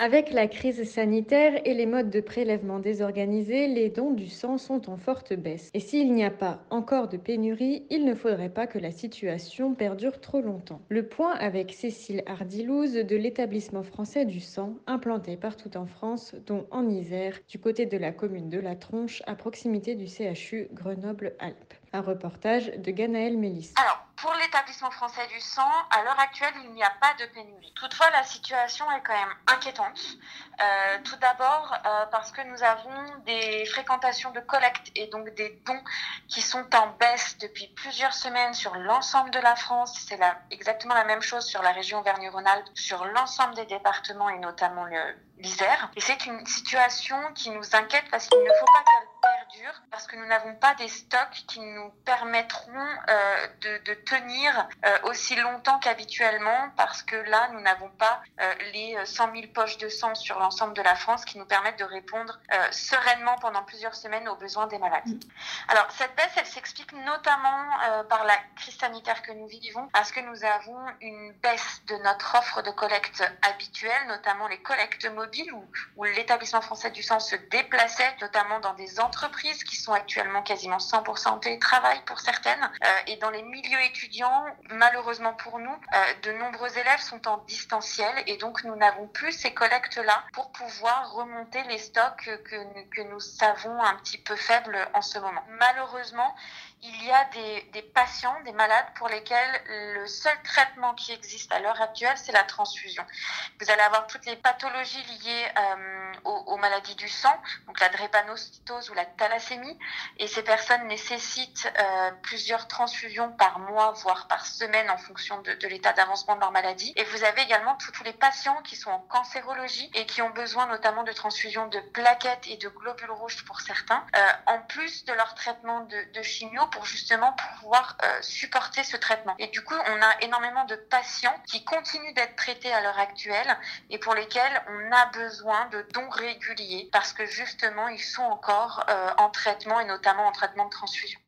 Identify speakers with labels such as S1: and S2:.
S1: Avec la crise sanitaire et les modes de prélèvement désorganisés, les dons du sang sont en forte baisse. Et s'il n'y a pas encore de pénurie, il ne faudrait pas que la situation perdure trop longtemps. Le point avec Cécile Hardilouze de l'établissement français du sang, implanté partout en France, dont en Isère, du côté de la commune de La Tronche, à proximité du CHU Grenoble-Alpes. Un reportage de Ganaël Mélis.
S2: Alors, pour l'établissement français du sang, à l'heure actuelle, il n'y a pas de pénurie. Toutefois, la situation est quand même inquiétante. Euh, tout d'abord euh, parce que nous avons des fréquentations de collecte et donc des dons qui sont en baisse depuis plusieurs semaines sur l'ensemble de la France. C'est exactement la même chose sur la région Auvergne-Rhône-Alpes, sur l'ensemble des départements et notamment l'Isère. Et c'est une situation qui nous inquiète parce qu'il ne faut pas qu'elle perdure parce que nous n'avons pas des stocks qui nous permettront euh, de, de, tenir euh, aussi longtemps qu'habituellement parce que là, nous n'avons pas euh, les 100 000 poches de sang sur l'ensemble de la France qui nous permettent de répondre sereinement pendant plusieurs semaines aux besoins des malades. Mm. Alors, cette baisse, elle s'explique notamment par la crise sanitaire que nous vivons parce que nous avons une baisse de notre offre de collecte habituelle, notamment les collectes mobiles où, où l'établissement français du sang se déplaçait, notamment dans des entreprises qui sont actuellement quasiment 100% en télétravail pour certaines. Euh, et dans les milieux étudiants, malheureusement pour nous, euh, de nombreux élèves sont en distanciel et donc nous n'avons plus ces collectes-là pour pouvoir remonter les stocks que, que nous savons un petit peu faibles en ce moment. Malheureusement, il y a des, des, patients, des malades pour lesquels le seul traitement qui existe à l'heure actuelle, c'est la transfusion. Vous allez avoir toutes les pathologies liées euh, aux, aux, maladies du sang, donc la drépanocytose ou la thalassémie, et ces personnes nécessitent euh, plusieurs transfusions par mois, voire par semaine en fonction de, de l'état d'avancement de leur maladie. Et vous avez également tous les patients qui sont en cancérologie et qui ont besoin notamment de transfusions de plaquettes et de globules rouges pour certains, euh, en plus de leur traitement de, de chimio pour justement pouvoir euh, supporter ce traitement. Et du coup, on a énormément de patients qui continuent d'être traités à l'heure actuelle et pour lesquels on a besoin de dons réguliers parce que justement, ils sont encore euh, en traitement et notamment en traitement de transfusion.